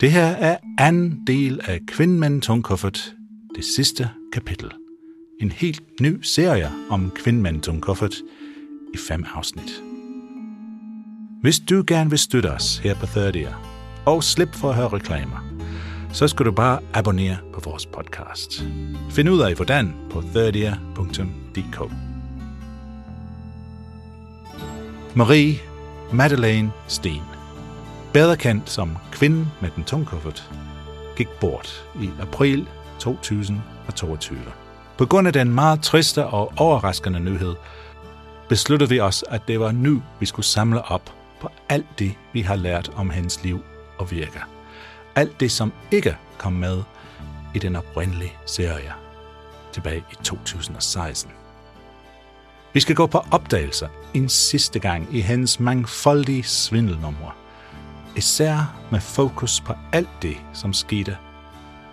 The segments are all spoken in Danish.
Det her er anden del af Kvinden med tungkuffert, det sidste kapitel. En helt ny serie om Kvinden med tungkuffert i fem afsnit. Hvis du gerne vil støtte os her på Third Ear, og slippe for at høre reklamer, så skal du bare abonnere på vores podcast. Find ud af hvordan på thirdear.dk. Marie Madeleine Sten, bedre kendt som kvinden med den tungkuffert, gik bort i april 2022. På grund af den meget triste og overraskende nyhed, besluttede vi os, at det var nu, vi skulle samle op på alt det, vi har lært om hendes liv og virker. Alt det, som ikke kom med i den oprindelige serie tilbage i 2016. Vi skal gå på opdagelser en sidste gang i hendes mangfoldige svindelnumre. Især med fokus på alt det, som skete,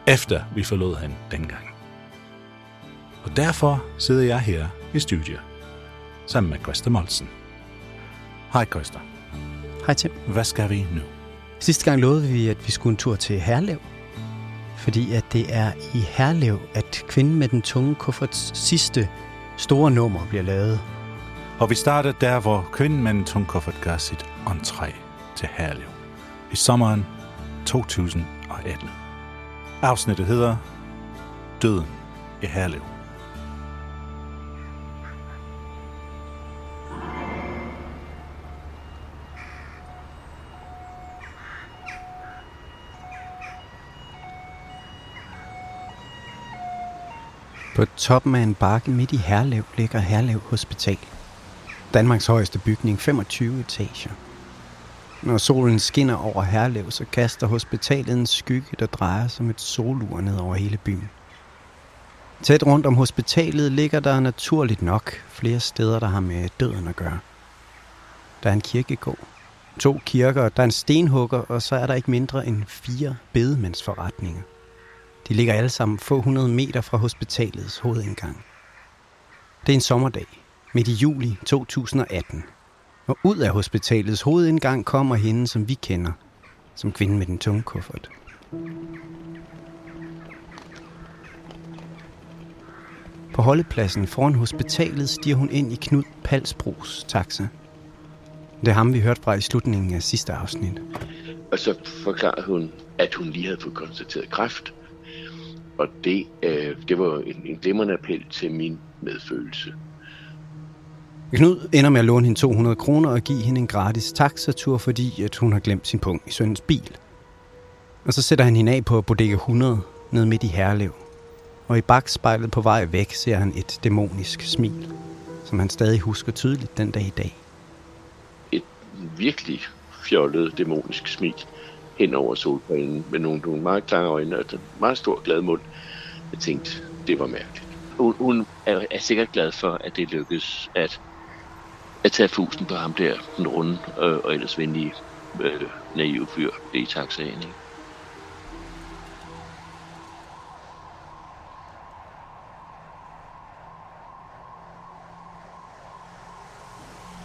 efter vi forlod hende dengang. Og derfor sidder jeg her i studiet, sammen med Christa Molsen. Hej Christa. Hej Tim. Hvad skal vi nu? Sidste gang lovede vi, at vi skulle en tur til Herlev. Fordi at det er i Herlev, at kvinden med den tunge kufferts sidste store nummer bliver lavet. Og vi starter der, hvor kvinden med en tung kuffert gør sit entré til Herlev. I sommeren 2018. Afsnittet hedder Døden i Herlev. På toppen af en bakke midt i Herlev ligger Herlev Hospital. Danmarks højeste bygning, 25 etager. Når solen skinner over Herlev, så kaster hospitalet en skygge, der drejer som et solur ned over hele byen. Tæt rundt om hospitalet ligger der naturligt nok flere steder, der har med døden at gøre. Der er en kirkegård, to kirker, der er en stenhugger, og så er der ikke mindre end fire bedemandsforretninger. De ligger alle sammen få hundrede meter fra hospitalets hovedindgang. Det er en sommerdag, midt i juli 2018. Og ud af hospitalets hovedindgang kommer hende, som vi kender, som kvinden med den tunge kuffert. På holdepladsen foran hospitalet stiger hun ind i Knud Palsbros taxa. Det er ham, vi hørte fra i slutningen af sidste afsnit. Og så forklarede hun, at hun lige havde fået konstateret kræft. Og det, øh, det var en, en glimrende appel til min medfølelse. Knud ender med at låne hende 200 kroner og give hende en gratis taxatur, fordi at hun har glemt sin punkt i søndens bil. Og så sætter han hende af på Bodega 100 ned midt i Herlev. Og i bagspejlet på vej væk ser han et dæmonisk smil, som han stadig husker tydeligt den dag i dag. Et virkelig fjollet, dæmonisk smil hen over solbrillen med nogle, nogle meget klare øjne og en meget stor glad mund. Jeg tænkte, det var mærkeligt. Hun, hun er, er sikkert glad for, at det lykkedes at, jeg tager fusen på ham der, den runde øh, og ellers venlige øh, naive fyr i taxaen, ikke?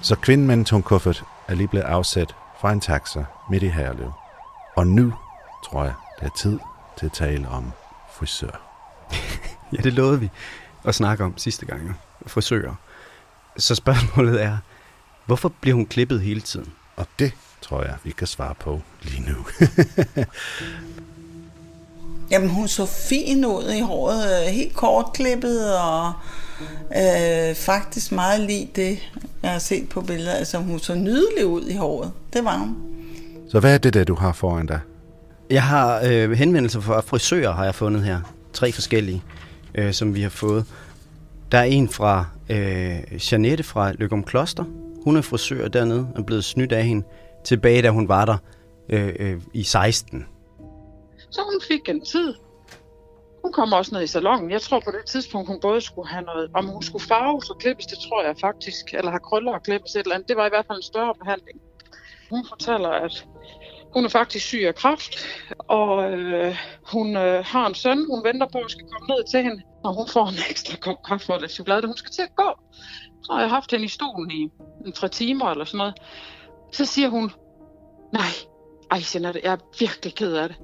Så kvinden med en tung kuffert er lige blevet afsat fra en taxa midt i Herlev. Og nu, tror jeg, det er tid til at tale om frisør. ja, det lovede vi at snakke om sidste gang. Frisører. Så spørgsmålet er, hvorfor bliver hun klippet hele tiden? Og det tror jeg, vi kan svare på lige nu. Jamen, hun så fin ud i håret, øh, helt kortklippet, og øh, faktisk meget lige det, jeg har set på billeder. Altså, hun så nydelig ud i håret. Det var hun. Så hvad er det der, du har foran dig? Jeg har øh, henvendelser fra frisører, har jeg fundet her. Tre forskellige, øh, som vi har fået. Der er en fra øh, Janette fra Løgum Kloster. Hun er frisør dernede og er blevet snydt af hende tilbage, da hun var der øh, øh, i 16. Så hun fik en tid. Hun kom også ned i salongen. Jeg tror på det tidspunkt, hun både skulle have noget, om hun skulle farves og klippes, det tror jeg faktisk, eller have krøller og klippes et eller andet. Det var i hvert fald en større behandling. Hun fortæller, at hun er faktisk syg af kræft, og øh, hun øh, har en søn, hun venter på, at skal komme ned til hende, og hun får en ekstra kop kaffe og lidt chokolade, hun skal til at gå. Så har jeg haft hende i stolen i en tre timer eller sådan noget. Så siger hun, nej, ej Jeanette, jeg er virkelig ked af det.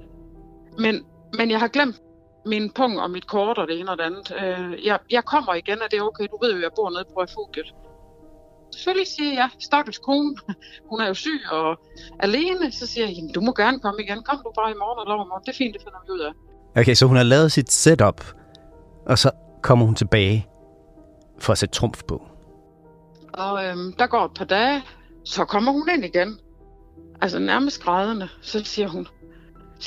Men, men jeg har glemt min pung og mit kort og det ene og det andet. Øh, jeg, jeg kommer igen, og det er okay. Du ved jo, jeg bor nede på refugiet. Selvfølgelig siger jeg, stakkels kone, hun er jo syg og alene. Så siger jeg, Jamen, du må gerne komme igen. Kom du bare i morgen eller overmorgen. Det er fint, det finder vi ud af. Okay, så hun har lavet sit setup, og så kommer hun tilbage for at sætte trumf på. Og øhm, der går et par dage, så kommer hun ind igen. Altså nærmest grædende. Så siger hun,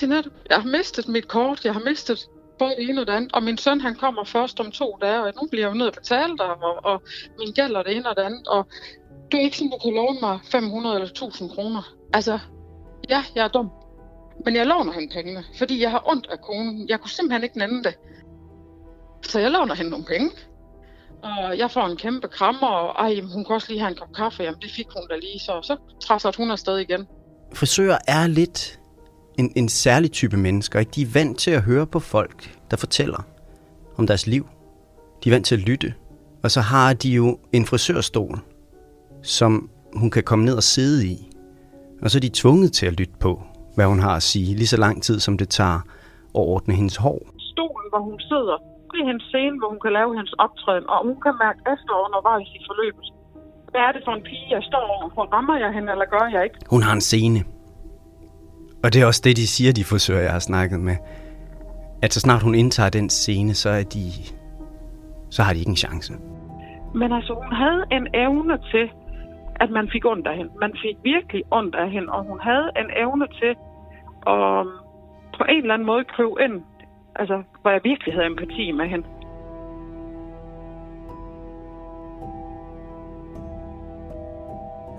Jeanette, jeg har mistet mit kort, jeg har mistet både det ene og det andet, og min søn han kommer først om to dage, og nu bliver jeg jo nødt at betale dig, og, og min gæld og det ene og det andet, og du er ikke sådan, du kan låne mig 500 eller 1000 kroner. Altså, ja, jeg er dum. Men jeg låner hende pengene, fordi jeg har ondt af konen. Jeg kunne simpelthen ikke nænde det. Så jeg låner hende nogle penge. Og jeg får en kæmpe krammer, og ej, hun kan også lige have en kop kaffe. Jamen, det fik hun da lige, så så træsser hun afsted igen. Frisører er lidt en, en særlig type mennesker. Ikke? De er vant til at høre på folk, der fortæller om deres liv. De er vant til at lytte. Og så har de jo en frisørstol, som hun kan komme ned og sidde i. Og så er de tvunget til at lytte på, hvad hun har at sige, lige så lang tid, som det tager at ordne hendes hår. stolen, hvor hun sidder. Er hendes scene, hvor hun kan lave hendes optræden, og hun kan mærke efter undervejs i forløbet. Hvad er det for en pige, jeg står overfor? Rammer jeg hende, eller gør jeg ikke? Hun har en scene. Og det er også det, de siger, de frisører, jeg har snakket med. At så snart hun indtager den scene, så er de... Så har de ikke en chance. Men altså, hun havde en evne til, at man fik ondt af hende. Man fik virkelig ondt af hende, og hun havde en evne til at på en eller anden måde købe ind, altså, hvor jeg virkelig havde empati med hende.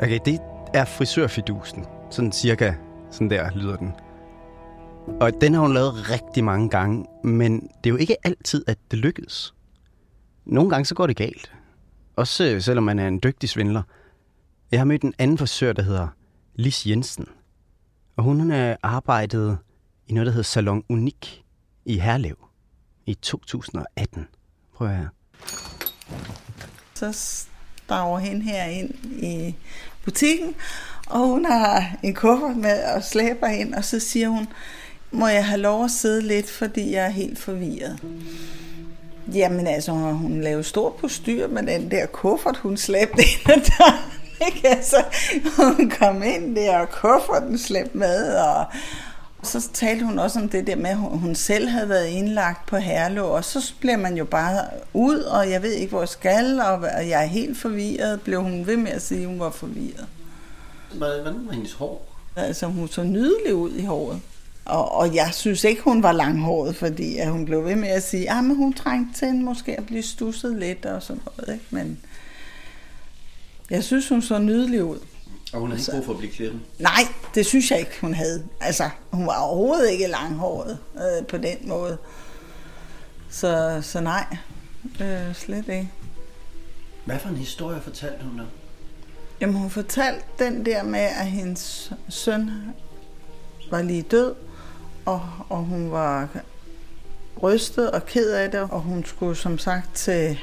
Okay, det er frisørfidusen. Sådan cirka sådan der lyder den. Og den har hun lavet rigtig mange gange, men det er jo ikke altid, at det lykkes. Nogle gange så går det galt. Også øh, selvom man er en dygtig svindler. Jeg har mødt en anden frisør, der hedder Lis Jensen. Og hun har øh, arbejdet i noget, der hedder Salon Unik i Herlev i 2018. Prøv at høre. Så stager hen her ind i butikken, og hun har en kuffert med og slæber ind, og så siger hun, må jeg have lov at sidde lidt, fordi jeg er helt forvirret. Jamen altså, hun lavede stor postyr med den der kuffert, hun slæbte ind ad døren. Ikke? Altså, hun kom ind der, og kufferten slæbte med, og så talte hun også om det der med, at hun selv havde været indlagt på Herlev, og så bliver man jo bare ud, og jeg ved ikke, hvor jeg skal, og jeg er helt forvirret. Blev hun ved med at sige, at hun var forvirret. Hvordan var hendes hår? Altså, hun så nydelig ud i håret. Og, og jeg synes ikke, hun var langhåret, fordi at hun blev ved med at sige, at hun trængte til måske at blive stusset lidt og sådan noget. Ikke? Men jeg synes, hun så nydelig ud. Og hun har ikke brug for at blive klippet. Nej, det synes jeg ikke, hun havde. Altså, hun var overhovedet ikke langhåret øh, på den måde. Så, så nej, øh, slet ikke. Hvad for en historie fortalte hun der? Jamen, hun fortalte den der med, at hendes søn var lige død, og, og hun var rystet og ked af det, og hun skulle som sagt til,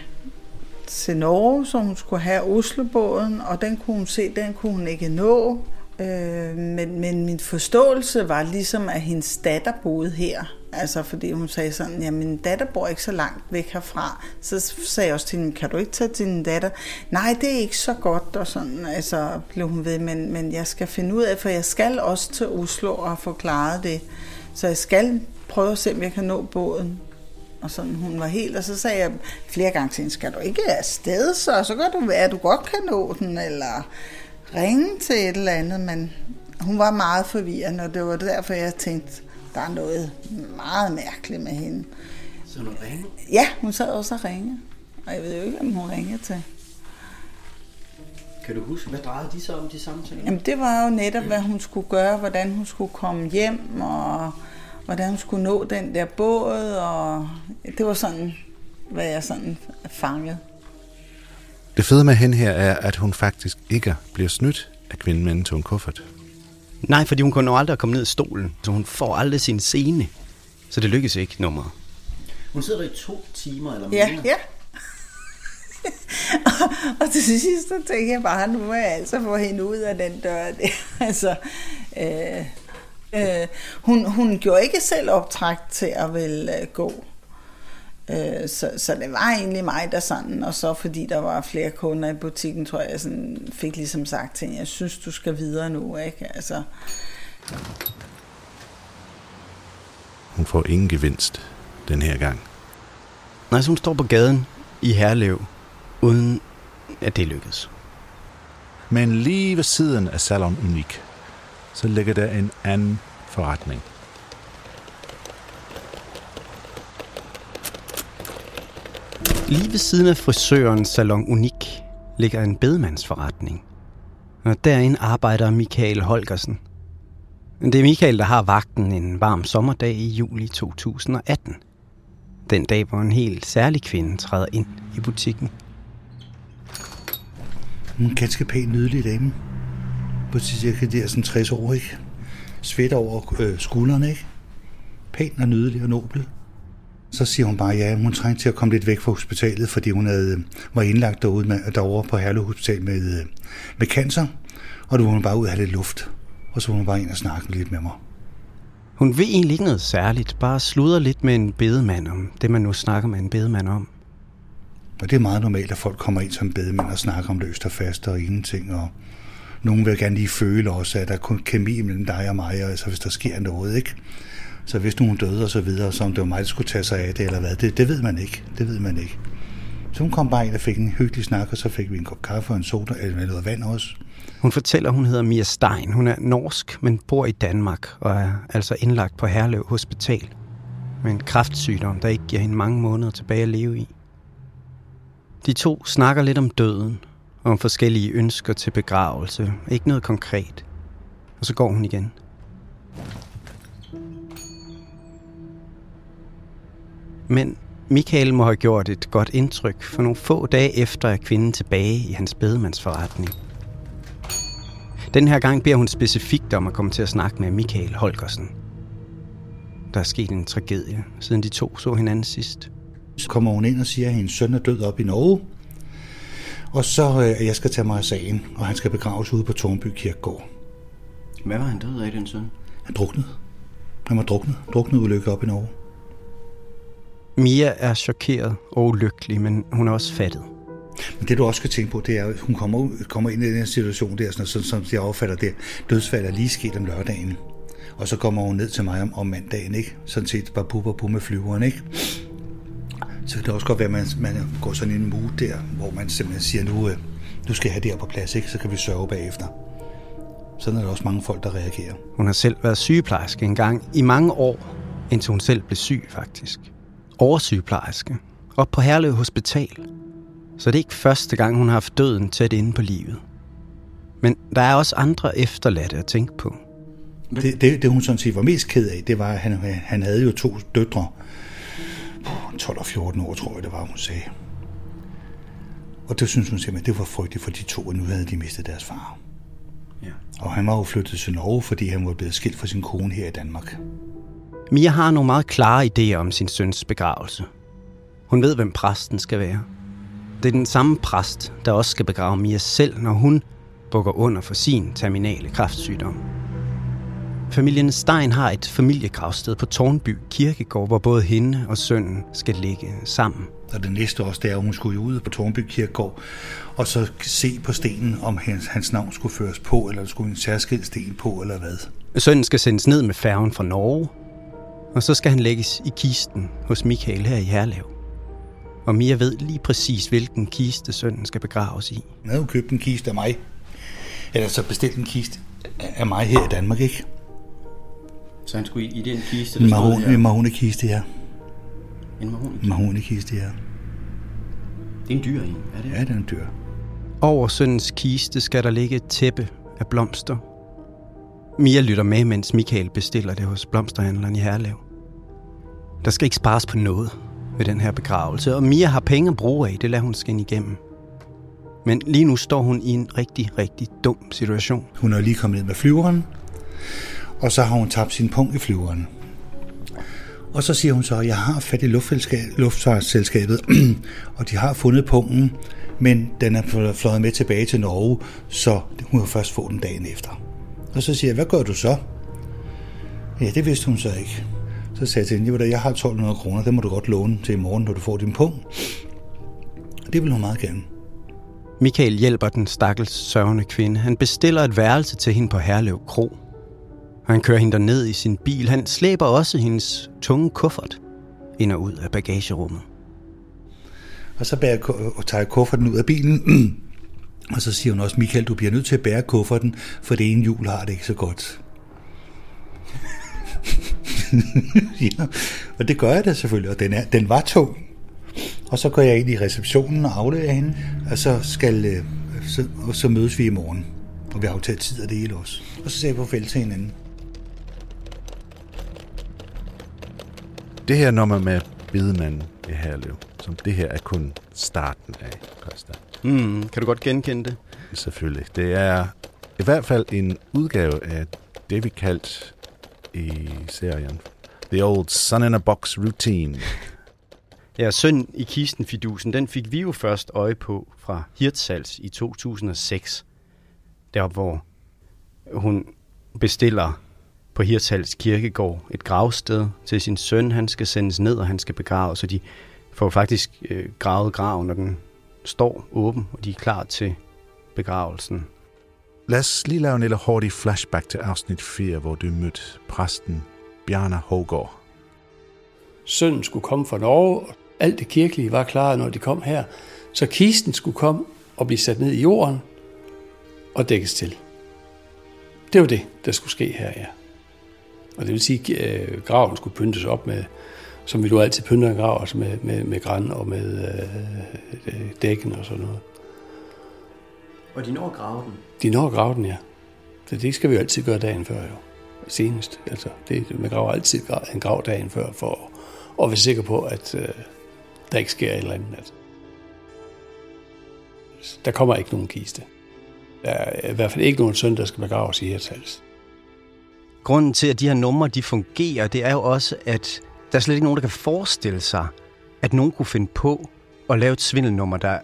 til Norge, så hun skulle have Oslobåden, og den kunne hun se, den kunne hun ikke nå. Øh, men, men min forståelse var ligesom, at hendes datter boede her. Altså fordi hun sagde sådan, ja, min datter bor ikke så langt væk herfra. Så sagde jeg også til hende, kan du ikke tage til din datter? Nej, det er ikke så godt, og sådan, altså blev hun ved, men, men jeg skal finde ud af, for jeg skal også til Oslo og forklare det. Så jeg skal prøve at se, om jeg kan nå båden. Og sådan, hun var helt, og så sagde jeg flere gange til hende, skal du ikke afsted, så, så kan du være, at du godt kan nå den, eller ringe til et eller andet, men hun var meget forvirrende, og det var derfor, jeg tænkte, der er noget meget mærkeligt med hende. Så hun ringede? Ja, hun sad også og ringede, og jeg ved jo ikke, om hun ringede til. Kan du huske, hvad drejede de så om de samtaler? Jamen, det var jo netop, hvad hun skulle gøre, hvordan hun skulle komme hjem, og hvordan hun skulle nå den der båd, og det var sådan, hvad jeg sådan fangede. Det fede med hende her er, at hun faktisk ikke bliver snydt af kvinden med en tung kuffert. Nej, fordi hun kunne aldrig komme ned i stolen, så hun får aldrig sin scene. Så det lykkes ikke, nummer. Hun sidder der i to timer eller Ja, mere. ja. og, og til sidst, så tænkte jeg bare, nu må jeg altså få hende ud af den dør. Der. altså, øh, øh, hun, hun gjorde ikke selv optræk til at vil øh, gå. Øh, så, så det var egentlig mig, der sådan, og så fordi der var flere kunder i butikken, tror jeg, jeg sådan fik ligesom sagt til hende, jeg synes, du skal videre nu, ikke? Altså, Hun får ingen gevinst den her gang. Nej, så hun står på gaden i Herlev, uden at det lykkes. Men lige ved siden af Salon Unik, så ligger der en anden forretning. Lige ved siden af frisøren Salon Unik ligger en bedemandsforretning. Og derinde arbejder Michael Holgersen. Det er Michael, der har vagten en varm sommerdag i juli 2018. Den dag, hvor en helt særlig kvinde træder ind i butikken. Hun en ganske pæn, nydelig dame. På cirka der sådan 60 år, ikke? Svedt over øh, skuldrene, ikke? Pæn og nydelig og nobel. Så siger hun bare, ja, hun trængte til at komme lidt væk fra hospitalet, fordi hun havde, øh, var indlagt derude med, derovre på Herlev Hospital med, øh, med cancer. Og du ville hun bare ud og have lidt luft. Og så ville hun bare ind og snakke lidt med mig. Hun ved egentlig ikke noget særligt, bare sluder lidt med en bedemand om det, man nu snakker med en bedemand om. Og det er meget normalt, at folk kommer ind som bedemænd og snakker om løst og fast og ingenting. Og nogen vil gerne lige føle også, at der er kun kemi mellem dig og mig, og altså hvis der sker noget, ikke? Så hvis nogen døde og så videre, så om det var mig, der skulle tage sig af det eller hvad, det, det ved man ikke. Det ved man ikke. Så hun kom bare ind og fik en hyggelig snak, og så fik vi en kop kaffe og en soda, eller noget vand også. Hun fortæller, hun hedder Mia Stein. Hun er norsk, men bor i Danmark og er altså indlagt på Herlev Hospital med en kræftsygdom, der ikke giver hende mange måneder tilbage at leve i. De to snakker lidt om døden om forskellige ønsker til begravelse. Ikke noget konkret. Og så går hun igen. Men Michael må have gjort et godt indtryk, for nogle få dage efter er kvinden tilbage i hans bedemandsforretning. Den her gang beder hun specifikt om at komme til at snakke med Michael Holgersen. Der er sket en tragedie, siden de to så hinanden sidst. Så kommer hun ind og siger, at hendes søn er død op i Norge. Og så øh, at jeg skal tage mig af sagen, og han skal begraves ude på Tornby Kirkegård. Hvad var han død af, den søn? Han druknede. Han var druknet. Druknet ulykke op i Norge. Mia er chokeret og ulykkelig, men hun er også fattet. Men det du også skal tænke på, det er, at hun kommer, kommer ind i den situation der, sådan, sådan, som jeg opfatter det. Dødsfald er lige sket om lørdagen. Og så kommer hun ned til mig om, om mandagen, ikke? Sådan set bare og pup med flyveren, ikke? Så kan det også godt være, at man, man går sådan en mood der, hvor man simpelthen siger, nu, øh, nu skal jeg have det her på plads, ikke? Så kan vi sørge bagefter. Sådan er der også mange folk, der reagerer. Hun har selv været sygeplejerske engang i mange år, indtil hun selv blev syg faktisk. Oversygeplejerske. Op på Herlev Hospital. Så det er ikke første gang, hun har haft døden tæt inde på livet. Men der er også andre efterladte at tænke på. Det, det, det hun sådan set var mest ked af, det var, at han, han havde jo to døtre. Puh, 12 og 14 år, tror jeg, det var, hun sagde. Og det synes hun simpelthen, det var frygteligt for de to, og nu havde de mistet deres far. Ja. Og han var jo flyttet til Norge, fordi han var blevet skilt fra sin kone her i Danmark. Mia har nogle meget klare idéer om sin søns begravelse. Hun ved, hvem præsten skal være. Det er den samme præst, der også skal begrave Mia selv, når hun bukker under for sin terminale kræftsygdom. Familien Stein har et familiegravsted på Tornby Kirkegård, hvor både hende og sønnen skal ligge sammen. Og det næste også, det er, at hun skulle ud på Tornby Kirkegård, og så se på stenen, om hans, hans navn skulle føres på, eller der skulle en særskilt sten på, eller hvad. Sønnen skal sendes ned med færgen fra Norge, og så skal han lægges i kisten hos Michael her i Herlev. Og Mia ved lige præcis, hvilken kiste sønnen skal begraves i. Han havde jo købt en kiste af mig. Eller så bestilt en kiste af mig her i Danmark, ikke? Så han skulle i, i den kiste, En der stod her? en mahoni-kiste, ja. En mahoni. En ja. Det er en dyr en, er det? Ja, det er en dyr. Over sønnens kiste skal der ligge et tæppe af blomster. Mia lytter med, mens Michael bestiller det hos blomsterhandleren i Herlev. Der skal ikke spares på noget ved den her begravelse, og Mia har penge at bruge af, det lader hun skinne igennem. Men lige nu står hun i en rigtig, rigtig dum situation. Hun er lige kommet ned med flyveren, og så har hun tabt sin punkt i flyveren. Og så siger hun så, at jeg har fat i luftfartsselskabet, og de har fundet punkten, men den er fløjet med tilbage til Norge, så hun har først få den dagen efter. Og så siger jeg, hvad gør du så? Ja, det vidste hun så ikke. Så sagde jeg til hende, jeg har 1200 kroner, det må du godt låne til i morgen, når du får din punkt. Det vil hun meget gerne. Michael hjælper den stakkels sørgende kvinde. Han bestiller et værelse til hende på Herlev Kro. Han kører hende ned i sin bil. Han slæber også hendes tunge kuffert ind og ud af bagagerummet. Og så bærer, og tager jeg kufferten ud af bilen, og så siger hun også, Michael, du bliver nødt til at bære kufferten, for det ene hjul har det ikke så godt. ja, og det gør jeg da selvfølgelig, og den, er, den var tung. Og så går jeg ind i receptionen og afleverer hende, og så, skal, øh, så, og så mødes vi i morgen. Og vi har aftalt tid af det hele også. Og så ser jeg på fælles til hinanden. Det her nummer med bedemanden i Herlev, som det her er kun starten af, Christa. Mm, kan du godt genkende det? Selvfølgelig. Det er i hvert fald en udgave af det, vi kaldt i serien The Old Sun in a Box Routine. Ja, Søn i kisten fidusen, den fik vi jo først øje på fra Hirtshals i 2006. Der hvor hun bestiller på Hirtshals Kirkegård et gravsted til sin søn. Han skal sendes ned, og han skal begraves, så de får faktisk øh, gravet graven, når den står åben, og de er klar til begravelsen. Lad os lige lave en lille hurtig flashback til afsnit 4, hvor du mødte præsten Bjarne Hågaard. Sønnen skulle komme fra Norge, og alt det kirkelige var klar, når de kom her. Så kisten skulle komme og blive sat ned i jorden og dækkes til. Det var det, der skulle ske her, ja. Og det vil sige, at øh, graven skulle pyntes op med, som vi jo altid pynter en grav, altså med, med, med græn og med øh, øh, dækken og sådan noget. Og de når grave den. De når grave den, ja. Så det skal vi jo altid gøre dagen før, jo. Senest. Altså, det, man graver altid en grav dagen før, for at, at være sikker på, at øh, der ikke sker et eller andet. Altså. Der kommer ikke nogen kiste. Der er i hvert fald ikke nogen søn, der skal begraves i Hirtshals. Grunden til, at de her numre de fungerer, det er jo også, at der er slet ikke nogen, der kan forestille sig, at nogen kunne finde på at lave et svindelnummer, der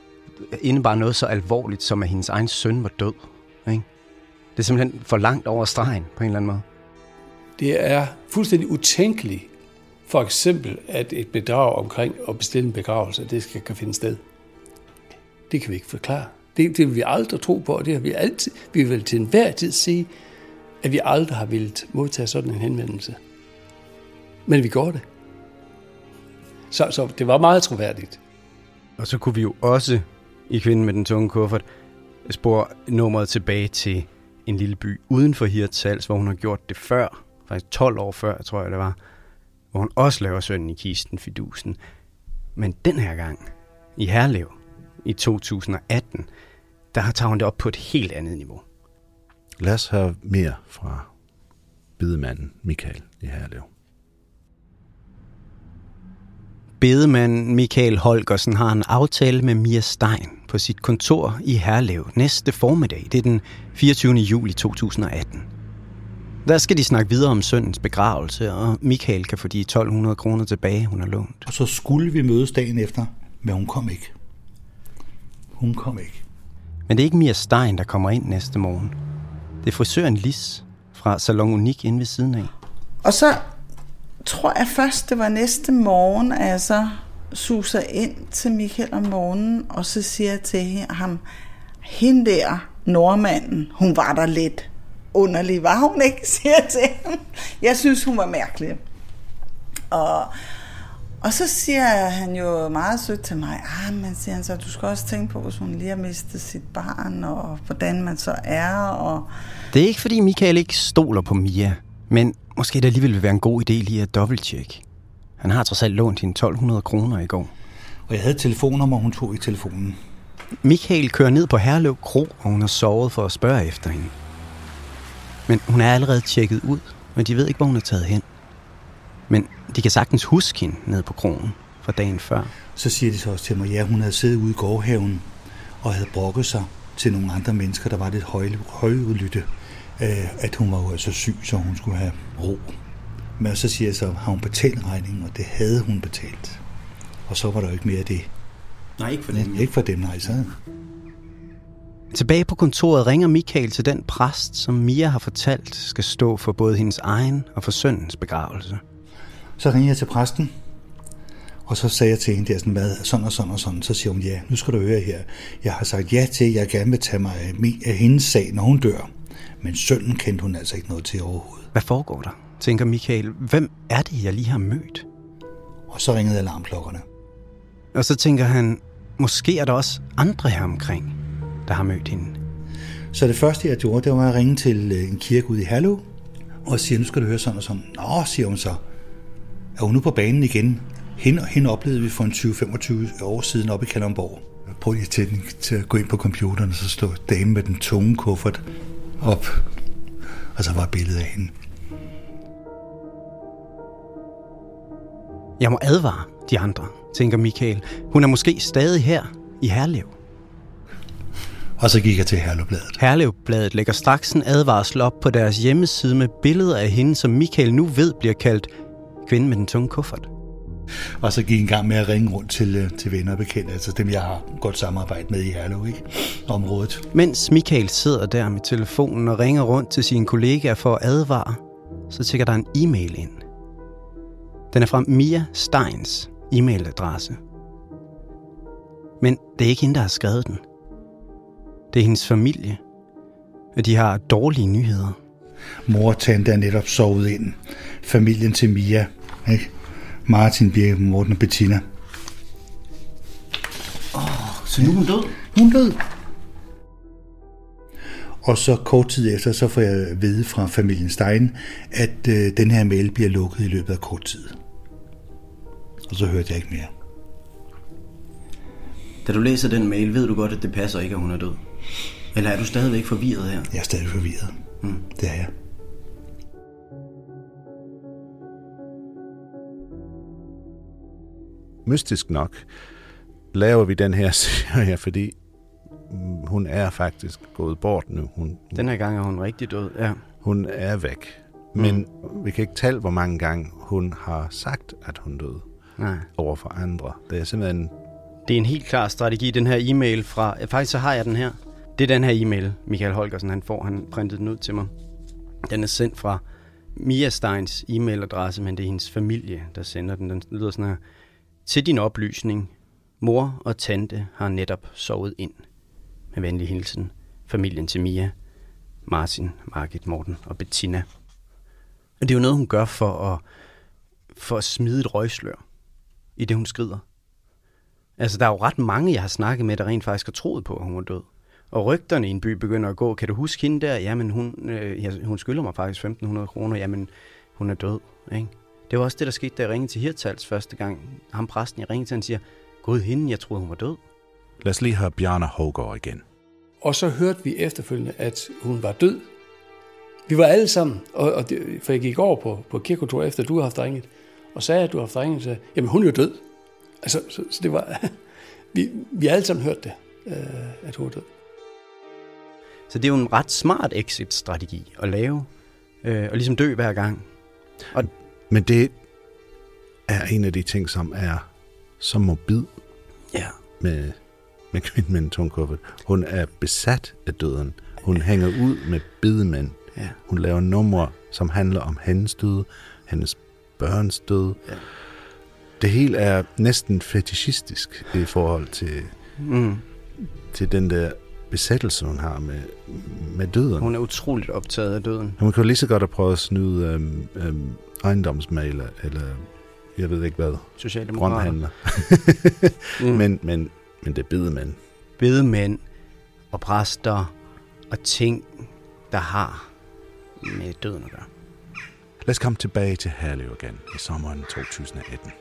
indebar noget så alvorligt, som at hendes egen søn var død. Ikke? Det er simpelthen for langt over stregen på en eller anden måde. Det er fuldstændig utænkeligt, for eksempel, at et bedrag omkring at bestille en begravelse, det skal kan finde sted. Det kan vi ikke forklare. Det, det vil vi aldrig tro på, og det har vi altid. Vi vil til enhver tid sige, at vi aldrig har ville modtage sådan en henvendelse. Men vi gjorde det. Så, så det var meget troværdigt. Og så kunne vi jo også i Kvinden med den tunge kuffert spore nummeret tilbage til en lille by uden for Hirtshals, hvor hun har gjort det før, faktisk 12 år før, tror jeg det var, hvor hun også laver sønnen i kisten, fidusen. Men den her gang, i Herlev, i 2018, der tager hun det op på et helt andet niveau. Lad os høre mere fra bedemanden Michael i Herlev. Bedemanden Michael Holgersen har en aftale med Mia Stein på sit kontor i Herlev næste formiddag. Det er den 24. juli 2018. Der skal de snakke videre om søndens begravelse, og Michael kan få de 1200 kroner tilbage, hun har lånt. Og så skulle vi mødes dagen efter, men hun kom ikke. hun kom ikke. Men det er ikke Mia Stein, der kommer ind næste morgen. Det er frisøren Lis fra Salon Unik inde ved siden af. Og så tror jeg først, det var næste morgen, at jeg så suser ind til Michael om morgenen, og så siger jeg til ham, hende der, nordmanden, hun var der lidt underlig, var hun ikke, siger jeg til ham. Jeg synes, hun var mærkelig. Og, og så siger han jo meget sødt til mig, ah, men siger han så, du skal også tænke på, hvis hun lige har mistet sit barn, og hvordan man så er, og... Det er ikke, fordi Michael ikke stoler på Mia, men måske det alligevel vil være en god idé lige at dobbelttjekke. Han har trods alt lånt hende 1200 kroner i går. Og jeg havde telefonnummer, hun tog i telefonen. Michael kører ned på Herlev Kro, og hun har sovet for at spørge efter hende. Men hun er allerede tjekket ud, men de ved ikke, hvor hun er taget hen. Men de kan sagtens huske hende ned på kronen fra dagen før. Så siger de så også til mig, ja, hun havde siddet ude i gårdhaven og havde brokket sig til nogle andre mennesker, der var lidt høj, højudlytte, øh, at hun var jo altså syg, så hun skulle have ro. Men så siger jeg så, har hun betalt regningen, og det havde hun betalt. Og så var der jo ikke mere af det. Nej, ikke for dem. Ikke for dem, nej. Så Tilbage på kontoret ringer Michael til den præst, som Mia har fortalt skal stå for både hendes egen og for søndens begravelse. Så ringer jeg til præsten, og så sagde jeg til hende der sådan, hvad, sådan og sådan og sådan. Så siger hun, ja, nu skal du høre her. Jeg har sagt ja til, at jeg gerne vil tage mig af, hendes sag, når hun dør. Men sønnen kendte hun altså ikke noget til overhovedet. Hvad foregår der? Tænker Michael, hvem er det, jeg lige har mødt? Og så ringede alarmklokkerne. Og så tænker han, måske er der også andre her omkring, der har mødt hende. Så det første, jeg gjorde, det var at ringe til øh, en kirke ude i Herlev, og sige, nu skal du høre sådan og sådan. Nå, siger hun så. Er hun nu på banen igen? Hende, hende oplevede vi for en 20-25 år siden oppe i Kalundborg. Prøv lige til, til at gå ind på computeren, og så stå dame med den tunge kuffert op. Og så var billedet af hende. Jeg må advare de andre, tænker Michael. Hun er måske stadig her i Herlev. Og så gik jeg til Herlevbladet. Herlevbladet lægger straks en advarsel op på deres hjemmeside med billeder af hende, som Michael nu ved bliver kaldt kvinden med den tunge kuffert. Og så gik jeg en gang med at ringe rundt til, øh, til venner og bekendte, altså dem, jeg har godt samarbejde med i Herlev, ikke? Området. Mens Michael sidder der med telefonen og ringer rundt til sine kollegaer for at advare, så tækker der en e-mail ind. Den er fra Mia Steins e-mailadresse. Men det er ikke hende, der har skrevet den. Det er hendes familie, og de har dårlige nyheder. Mor og tante er netop sovet ind. Familien til Mia, ikke? Martin, Birke, Morten og Bettina. Så nu er hun død? Hun er død. Og så kort tid efter, så får jeg at vide fra familien Stein, at øh, den her mail bliver lukket i løbet af kort tid. Og så hørte jeg ikke mere. Da du læser den mail, ved du godt, at det passer ikke, at hun er død? Eller er du stadigvæk forvirret her? Jeg er stadig forvirret. Mm. Det er jeg. Mystisk nok laver vi den her serie, fordi hun er faktisk gået bort nu. Hun, Den her gang er hun rigtig død, ja. hun er væk. Men mm. vi kan ikke tælle, hvor mange gange hun har sagt, at hun døde Nej. over for andre. Det er simpelthen... Det er en helt klar strategi, den her e-mail fra... Faktisk så har jeg den her. Det er den her e-mail, Michael Holgersen han får. Han printede den ud til mig. Den er sendt fra Mia Steins e-mailadresse, men det er hendes familie, der sender den. Den lyder sådan her. Til din oplysning. Mor og tante har netop sovet ind. Med venlig hilsen. Familien til Mia, Martin, Margit, Morten og Bettina. Og det er jo noget, hun gør for at, for at smide et røgslør i det, hun skrider. Altså, der er jo ret mange, jeg har snakket med, der rent faktisk har troet på, at hun var død. Og rygterne i en by begynder at gå. Kan du huske hende der? Jamen, hun, øh, ja, hun skylder mig faktisk 1.500 kroner. Jamen, hun er død. Ikke? Det var også det, der skete, da jeg ringede til Hirtals første gang. Ham præsten, jeg ringede til, han siger, Gud, hende, jeg troede, hun var død. Lad os lige høre Bjarne Hågaard igen. Og så hørte vi efterfølgende, at hun var død. Vi var alle sammen, og, og det, for jeg gik over på, på kirkekontor efter du har haft ringet, og sagde, at du har haft ringet, så jamen hun er jo død. Altså, så, så det var, vi, vi har alle sammen hørt det, øh, at hun er død. Så det er jo en ret smart exit-strategi at lave, øh, og ligesom dø hver gang. Og Men det er en af de ting, som er så morbid ja, med, med kvinden med en tung kuffert. Hun er besat af døden. Hun hænger ud med bedemænd. Ja. Hun laver numre, som handler om hendes død, hendes børns død. Ja. Det hele er næsten fetishistisk i forhold til, Mm. til den der besættelse, hun har med, med døden. Hun er utroligt optaget af døden. Hun kunne lige så godt have prøvet at snyde øhm, øhm, ejendomsmaler, eller jeg ved ikke hvad, Socialdemokrater. Mm. men, men, men det er bedemænd. bedemænd og præster og ting, der har med døden at gøre. Lad os komme tilbage til Herlev igen i sommeren 2018.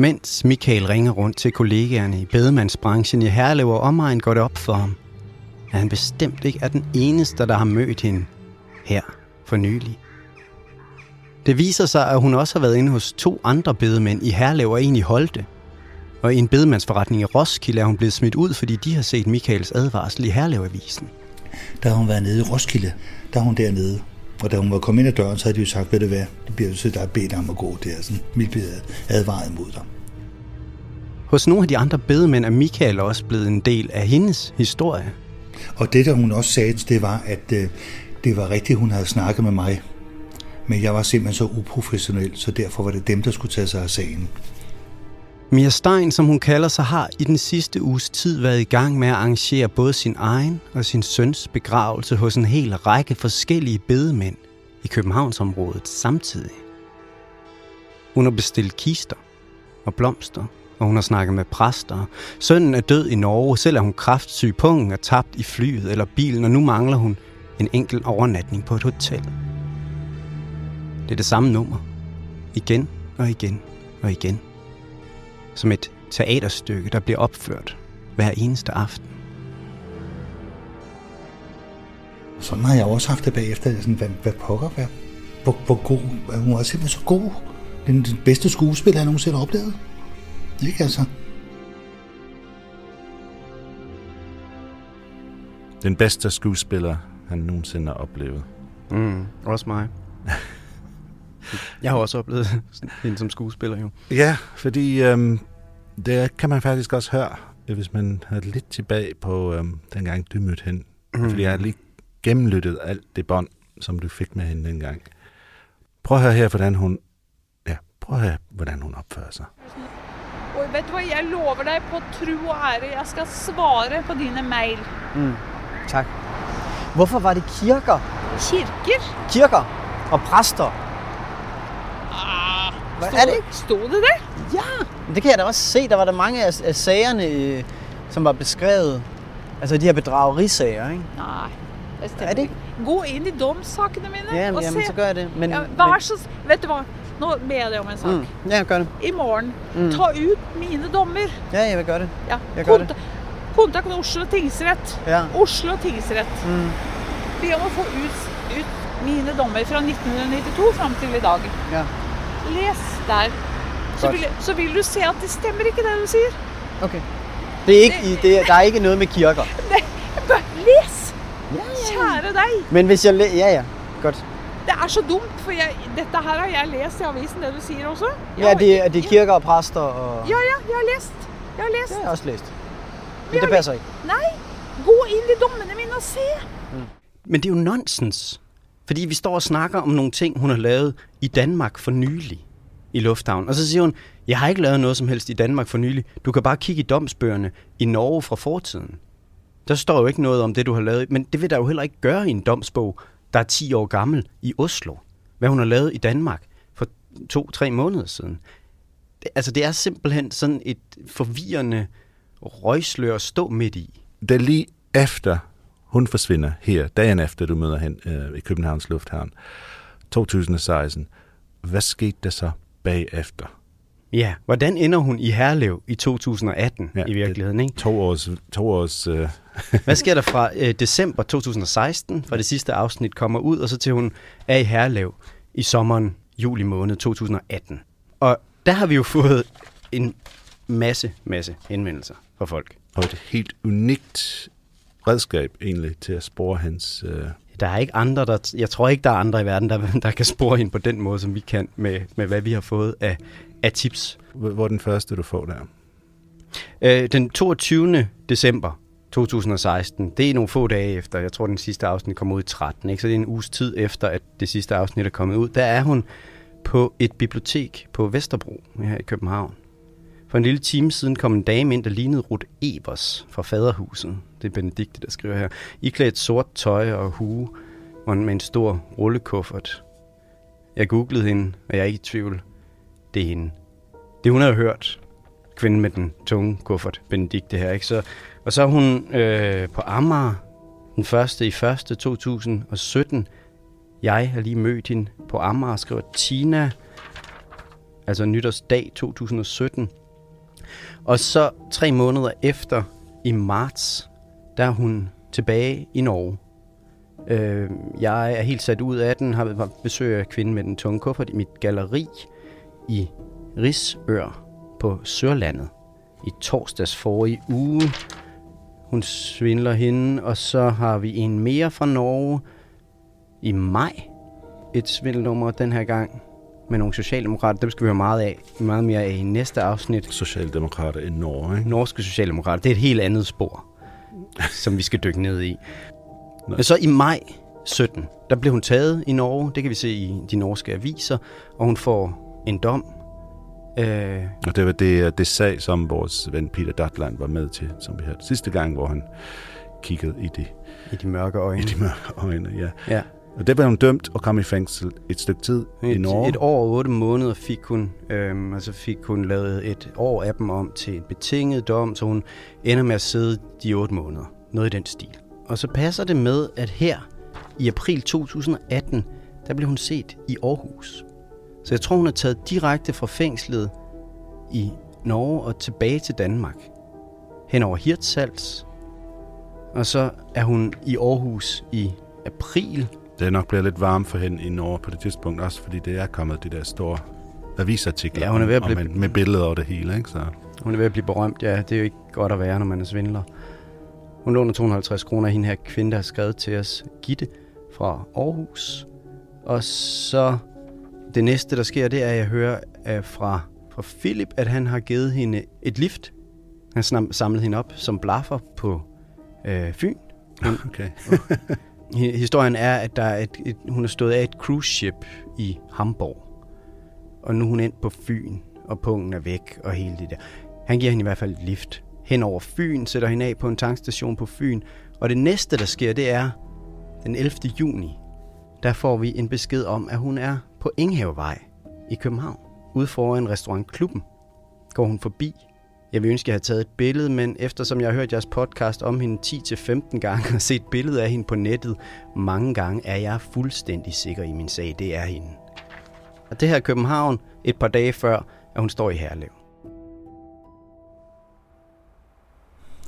Mens Michael ringer rundt til kollegaerne i bedemandsbranchen i Herlev og omegn, går det op for ham, at han bestemt ikke er den eneste, der har mødt hende her for nylig. Det viser sig, at hun også har været inde hos to andre bedemænd i Herlev og en i Holte. Og i en bedemandsforretning i Roskilde er hun blevet smidt ud, fordi de har set Michaels advarsel i Herlevavisen. Der har hun været nede i Roskilde. Der er hun dernede. Og da hun var kommet ind ad døren, så havde de jo sagt, ved du hvad, det bliver jo der er bedt om at gå der. Sådan, vi bliver advaret mod dig. Hos nogle af de andre bedemænd er Michael også blevet en del af hendes historie. Og det, der hun også sagde, det var, at øh, det var rigtigt, hun havde snakket med mig. Men jeg var simpelthen så uprofessionel, så derfor var det dem, der skulle tage sig af sagen. Mia Stein, som hun kalder sig, har i den sidste uges tid været i gang med at arrangere både sin egen og sin søns begravelse hos en hel række forskellige bedemænd i Københavnsområdet samtidig. Hun har bestilt kister og blomster, og hun har snakket med præster. Sønnen er død i Norge, selv er hun kraftsyg, pungen er tabt i flyet eller bilen, og nu mangler hun en enkelt overnatning på et hotel. Det er det samme nummer. Igen og igen og igen som et teaterstykke, der bliver opført hver eneste aften. Sådan har jeg også haft det bagefter. Sådan, hvad, hvad pokker, hvad, hvor, hvor god, hun var simpelthen så god. Den, den bedste skuespiller, jeg nogensinde har oplevet. Ikke altså? Den bedste skuespiller, han nogensinde har oplevet. Mm, også mig. Jeg har også oplevet hende som skuespiller jo. Ja, fordi øhm, det kan man faktisk også høre, hvis man har lidt tilbage på øhm, dengang du mødte hende. Mm. Fordi jeg har lige gennemlyttet alt det bånd, som du fik med hende dengang. Prøv at høre her, hvordan hun, ja, prøv at høre, hvordan hun opfører sig. Og vet du hvad, jeg lover dig på tro og ære, jeg skal svare på dine mail. Mm. Tak. Hvorfor var det kirker? Kirker? Kirker og præster. Hvad, er det ikke? Stod det der? Ja, men det kan jeg da også se. Der var der mange af, af sagerne, øh, som var beskrevet. Altså de her bedragerisager, ikke? Nej, det stemmer Er det ikke. Gå ind i domssakene mine Ja, og jamen, se. så gør jeg det. Men, ja, vær så, vet du hvad, nu beder jeg om en sak. Mm, ja, gør det. I morgen, Mm. ta ut mine dommer. Ja, jeg vil gøre det. Ja, Jeg gør det. konta- kontakt med Oslo tingsrett. Ja. Oslo tingsrett. Mm. Be om at få ut, ut mine dommer fra 1992 frem til i dag. Ja. Læs der. Så vil, så vil du se, at det stemmer ikke, det du siger. Okay. Det er ikke, det er, der er ikke noget med kirker. Nej, bare læs! Kære dig. Men hvis jeg... læ- Ja, ja. Godt. Det er så dumt, for jeg, dette her har jeg læst i avisen, det du siger også. Ja, det, er det er kirker og præster og... Ja, ja, jeg har læst. Jeg har læst. Det har jeg også læst. Men jeg det har passer ikke. Nej, gå ind i dommene mine og se. Men det er jo nonsens. Fordi vi står og snakker om nogle ting, hun har lavet i Danmark for nylig i lufthavnen. Og så siger hun, jeg har ikke lavet noget som helst i Danmark for nylig. Du kan bare kigge i domsbøgerne i Norge fra fortiden. Der står jo ikke noget om det, du har lavet. Men det vil der jo heller ikke gøre i en domsbog, der er 10 år gammel i Oslo. Hvad hun har lavet i Danmark for to-tre måneder siden. Det, altså, det er simpelthen sådan et forvirrende røgslør at stå midt i. Det er lige efter hun forsvinder her, dagen efter du møder hende øh, i Københavns Lufthavn, 2016. Hvad skete der så bagefter? Ja, hvordan ender hun i Herlev i 2018 ja, i virkeligheden? Ikke? To års... To års øh... Hvad sker der fra øh, december 2016, fra det sidste afsnit kommer ud, og så til hun er i Herlev i sommeren, juli måned 2018? Og der har vi jo fået en masse, masse henvendelser fra folk. Og et helt unikt redskab egentlig til at spore hans... Øh... Der er ikke andre, der, jeg tror ikke, der er andre i verden, der, der kan spore hende på den måde, som vi kan med, med hvad vi har fået af, af tips. Hvor er den første, du får der? Øh, den 22. december 2016, det er nogle få dage efter, jeg tror den sidste afsnit kom ud i 13, ikke? så det er en uges tid efter, at det sidste afsnit er kommet ud. Der er hun på et bibliotek på Vesterbro her i København. For en lille time siden kom en dame ind, der lignede Ruth Evers fra Faderhuset. Det er Benedikte, der skriver her. I klædt sort tøj og hue og med en stor rullekuffert. Jeg googlede hende, og jeg er ikke i tvivl. Det er hende. Det hun havde hørt, kvinden med den tunge kuffert, Benedikte her, ikke? Så, og så er hun øh, på Amager, den første i første 2017. Jeg har lige mødt hende på Amager, skriver Tina, altså nytårsdag 2017. Og så tre måneder efter, i marts, der er hun tilbage i Norge. Øh, jeg er helt sat ud af den, har besøgt kvinden med den tunge kuffert i mit galleri i Risør på Sørlandet i torsdags forrige uge. Hun svindler hende, og så har vi en mere fra Norge i maj. Et svindelnummer den her gang med nogle socialdemokrater. Dem skal vi høre meget, af, meget mere af i næste afsnit. Socialdemokrater i Norge, ikke? Norske socialdemokrater. Det er et helt andet spor, som vi skal dykke ned i. Men så i maj 17, der blev hun taget i Norge. Det kan vi se i de norske aviser. Og hun får en dom. Øh, og det var det, det sag, som vores ven Peter Datland var med til, som vi havde sidste gang, hvor han kiggede i de, I de mørke øjne. I de mørke øjne, ja. ja. Og det blev hun dømt og kom i fængsel et stykke tid et, i Norge. Et år og otte måneder fik hun, øhm, altså fik hun lavet et år af dem om til en betinget dom, så hun ender med at sidde de otte måneder. Noget i den stil. Og så passer det med, at her i april 2018, der blev hun set i Aarhus. Så jeg tror, hun er taget direkte fra fængslet i Norge og tilbage til Danmark. Hen over Hirtshals. Og så er hun i Aarhus i april det er nok blevet lidt varmt for hende i Norge på det tidspunkt, også fordi det er kommet de der store avisartikler ja, hun er ved at blive... med, med billeder og det hele. Ikke? Så. Hun er ved at blive berømt, ja. Det er jo ikke godt at være, når man er svindler. Hun låner 250 kroner af hende her kvinde, der har skrevet til os, Gitte fra Aarhus. Og så det næste, der sker, det er, at jeg hører uh, fra, fra Philip, at han har givet hende et lift. Han samlet hende op som blaffer på uh, Fyn. Hun, okay. Historien er, at der er et, et, hun har stået af et cruise ship i Hamburg. Og nu er hun ind på Fyn, og pungen er væk og hele det der. Han giver hende i hvert fald et lift hen over Fyn, sætter hende af på en tankstation på Fyn. Og det næste, der sker, det er den 11. juni. Der får vi en besked om, at hun er på Inghavevej i København. Ude foran restaurantklubben går hun forbi jeg vil ønske, at jeg havde taget et billede, men eftersom jeg har hørt jeres podcast om hende 10-15 gange og set billeder af hende på nettet mange gange, er jeg fuldstændig sikker i min sag. Det er hende. Og det her er København et par dage før, at hun står i Herlev.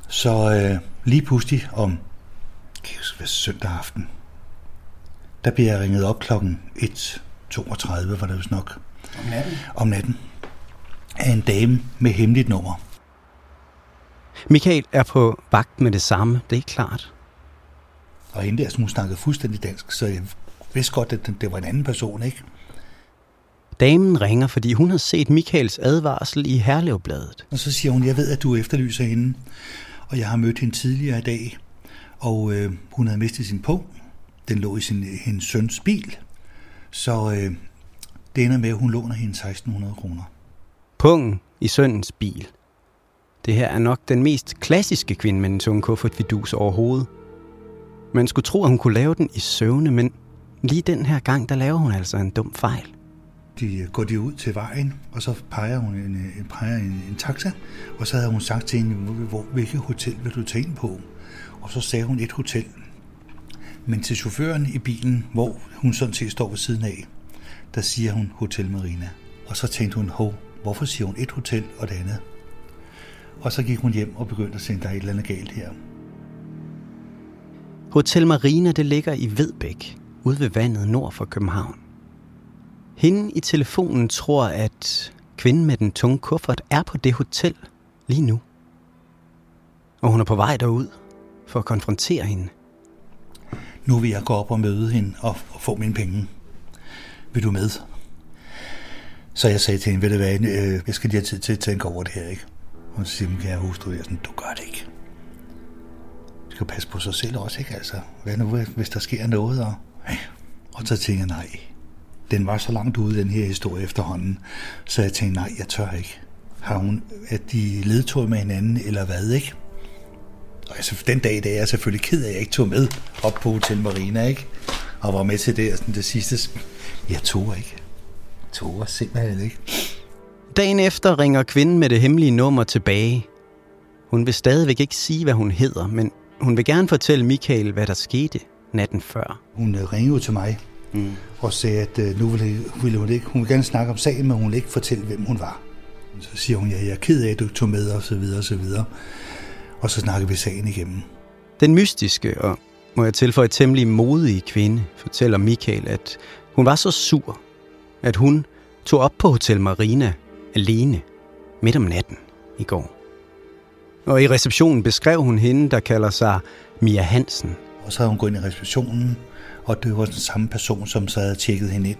Så øh, lige pludselig om kan huske, søndag aften, der bliver jeg ringet op klokken 1.32, var det vist nok. Om natten? Om natten. Af en dame med hemmeligt nummer. Michael er på vagt med det samme, det er klart. Og hende der, hun snakkede fuldstændig dansk, så jeg vidste godt, at det var en anden person, ikke? Damen ringer, fordi hun har set Michaels advarsel i Herlevbladet. Og så siger hun, jeg ved, at du efterlyser hende, og jeg har mødt hende tidligere i dag, og øh, hun havde mistet sin pung. Den lå i sin, hendes søns bil, så øh, det ender med, at hun låner hende 1600 kroner. Pungen i sønnens bil. Det her er nok den mest klassiske kvinde med en tung kuffert vidus overhovedet. Man skulle tro, at hun kunne lave den i søvne, men lige den her gang, der laver hun altså en dum fejl. De øh, går de ud til vejen, og så peger hun øh, en, peger en, en taxa, og så havde hun sagt til hende, hvor, hvilket hotel vil du tage ind på? Og så sagde hun et hotel. Men til chaufføren i bilen, hvor hun sådan set står ved siden af, der siger hun Hotel Marina. Og så tænkte hun, hov, hvorfor siger hun et hotel og det andet? Og så gik hun hjem og begyndte at tænke, der er et eller andet galt her. Hotel Marina det ligger i Vedbæk, ude ved vandet nord for København. Hende i telefonen tror, at kvinden med den tunge kuffert er på det hotel lige nu. Og hun er på vej derud for at konfrontere hende. Nu vil jeg gå op og møde hende og, og få mine penge. Vil du med? Så jeg sagde til hende, du hvad, øh, jeg skal lige have tid til at tænke over det her, ikke? Og så siger hun, kære hustru, jeg sådan, du gør det ikke. Du skal passe på sig selv også, ikke? Altså, hvad nu, hvis der sker noget? Og, og så tænker jeg, nej. Den var så langt ude, den her historie efterhånden. Så jeg tænkte, nej, jeg tør ikke. Har hun, at de ledtog med hinanden, eller hvad, ikke? Og altså, den dag, der er jeg selvfølgelig ked af, at jeg ikke tog med op på Hotel Marina, ikke? Og var med til det, sådan det sidste. Jeg tog ikke. Tog simpelthen ikke. Dagen efter ringer kvinden med det hemmelige nummer tilbage. Hun vil stadigvæk ikke sige, hvad hun hedder, men hun vil gerne fortælle Michael, hvad der skete natten før. Hun øh, ringede til mig mm. og sagde, at øh, nu ville, ville hun ikke, hun ville gerne snakke om sagen, men hun ville ikke fortælle, hvem hun var. Så siger hun, ja, jeg er ked af, at du tog med, og så videre, og så videre. Og så snakker vi sagen igennem. Den mystiske og, må jeg tilføje, temmelig modige kvinde fortæller Michael, at hun var så sur, at hun tog op på Hotel Marina alene midt om natten i går. Og i receptionen beskrev hun hende, der kalder sig Mia Hansen. Og så havde hun gået ind i receptionen, og det var den samme person, som så havde tjekket hende ind.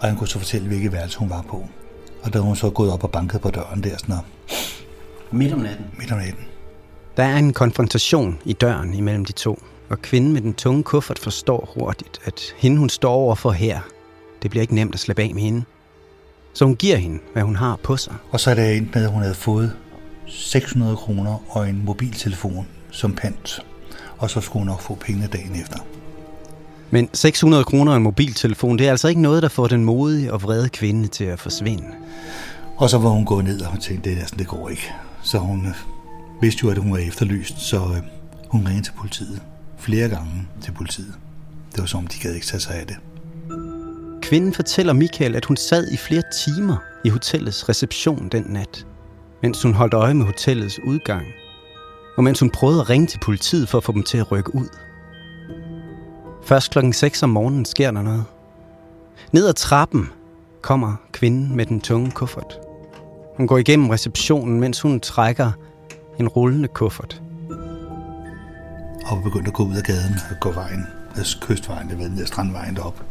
Og han kunne så fortælle, hvilket værelse hun var på. Og da hun så gået op og banket på døren der sådan noget. Midt om natten? Midt om natten. Der er en konfrontation i døren imellem de to, og kvinden med den tunge kuffert forstår hurtigt, at hende hun står overfor her, det bliver ikke nemt at slippe af med hende. Så hun giver hende, hvad hun har på sig. Og så er det endt med, at hun havde fået 600 kroner og en mobiltelefon som pant. Og så skulle hun nok få pengene dagen efter. Men 600 kroner og en mobiltelefon, det er altså ikke noget, der får den modige og vrede kvinde til at forsvinde. Og så var hun gået ned og tænkte, det, er sådan, det går ikke. Så hun øh, vidste jo, at hun var efterlyst, så øh, hun ringede til politiet. Flere gange til politiet. Det var som om, de gad ikke tage sig af det. Kvinden fortæller Michael, at hun sad i flere timer i hotellets reception den nat, mens hun holdt øje med hotellets udgang, og mens hun prøvede at ringe til politiet for at få dem til at rykke ud. Først klokken 6 om morgenen sker der noget. Ned ad trappen kommer kvinden med den tunge kuffert. Hun går igennem receptionen, mens hun trækker en rullende kuffert. Og begyndte at gå ud af gaden og gå vejen, altså kystvejen, det ved, strandvejen derop.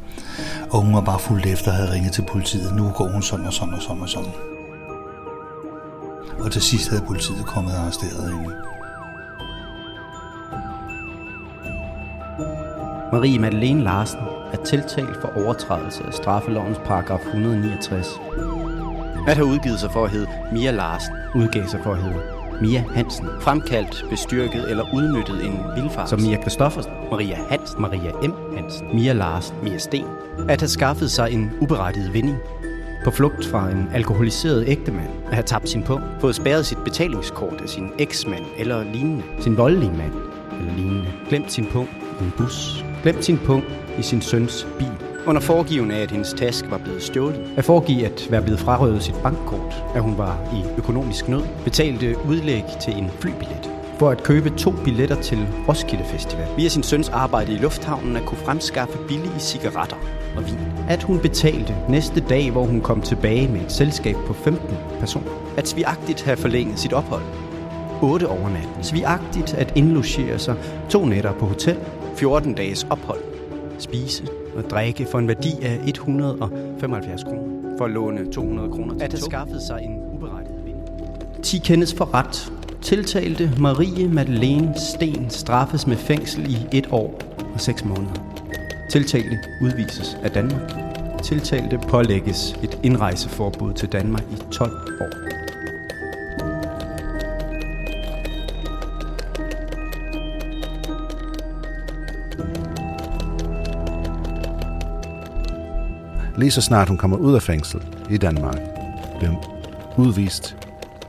Og hun var bare fuldt efter og havde ringet til politiet. Nu går hun sådan og sådan og sådan og sådan. Og til sidst havde politiet kommet og arresteret hende. Marie Madeleine Larsen er tiltalt for overtrædelse af straffelovens paragraf 169. At have udgivet sig for at hedde Mia Larsen, udgav sig for at hedde Mia Hansen, fremkaldt, bestyrket eller udnyttet en vildfart, som Mia Kristoffersen, Maria Hansen, Maria M. Hansen, Mia Larsen, Mia Sten, at have skaffet sig en uberettiget vinding, på flugt fra en alkoholiseret ægtemand, at have tabt sin punkt, fået spærret sit betalingskort af sin eksmand eller lignende, sin voldelige mand eller lignende, glemt sin punkt i en bus, glemt sin punkt i sin søns bil, under foregivende af, at hendes taske var blevet stjålet. At foregive at være blevet frarøvet sit bankkort, at hun var i økonomisk nød, betalte udlæg til en flybillet for at købe to billetter til Roskilde Festival. Via sin søns arbejde i lufthavnen at kunne fremskaffe billige cigaretter og vin. At hun betalte næste dag, hvor hun kom tilbage med et selskab på 15 personer. At svigagtigt have forlænget sit ophold. 8 overnatning. Svigagtigt at indlogere sig to nætter på hotel. 14 dages ophold. Spise og drikke for en værdi af 175 kroner. For at låne 200 kroner til At have skaffet sig en uberettiget vind. 10 kendes for ret. Tiltalte Marie Madeleine Sten straffes med fængsel i et år og 6 måneder. Tiltalte udvises af Danmark. Tiltalte pålægges et indrejseforbud til Danmark i 12 år. Lige så snart hun kommer ud af fængsel i Danmark, bliver hun udvist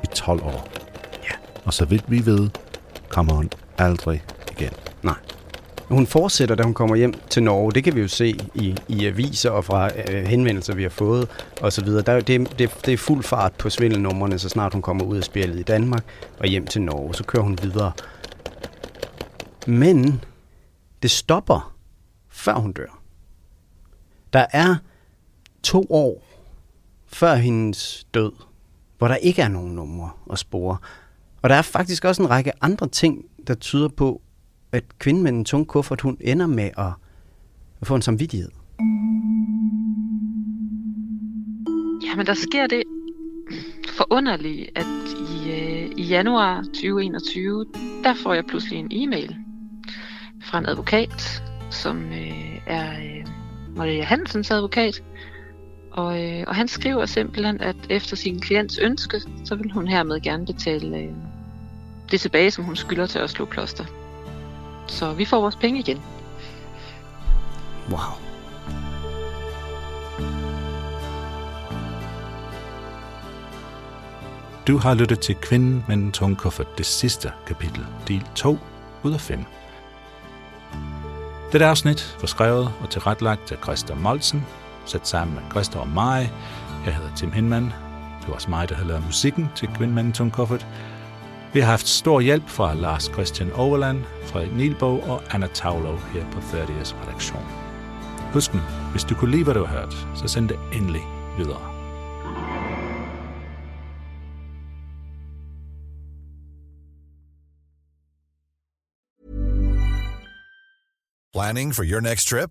i 12 år. Ja. Og så vidt vi ved, kommer hun aldrig igen. Nej. Hun fortsætter, da hun kommer hjem til Norge. Det kan vi jo se i, i aviser og fra øh, henvendelser, vi har fået osv. Der, er- det, det, det er fuld fart på svindelnummerne, så snart hun kommer ud af spillet i Danmark og hjem til Norge. Så kører hun videre. Men det stopper, før hun dør. Der er to år før hendes død, hvor der ikke er nogen numre at spore. Og der er faktisk også en række andre ting, der tyder på, at kvinden med den tunge kuffert, hun ender med at, at få en samvittighed. Jamen, der sker det forunderlige, at i, øh, i januar 2021, der får jeg pludselig en e-mail fra en advokat, som øh, er øh, Maria Hansens advokat. Og, øh, og han skriver simpelthen, at efter sin klients ønske, så vil hun hermed gerne betale øh, det tilbage, som hun skylder til Oslo Kloster. Så vi får vores penge igen. Wow. Du har lyttet til Kvinden med den tunge kuffert, det sidste kapitel, del 2 ud af 5. Dette afsnit var skrevet og tilrettelagt af Christa Molsen, sat sammen med Christa og mig. Jeg hedder Tim Hinman. Det var også mig, der havde lavet musikken til Kvindmanden med kuffert. Vi har haft stor hjælp fra Lars Christian Overland, Frederik Nielbo og Anna Tavlo her på 30's redaktion. Husk nu, hvis du kunne lide, hvad du har hørt, så send det endelig videre. Planning for your next trip?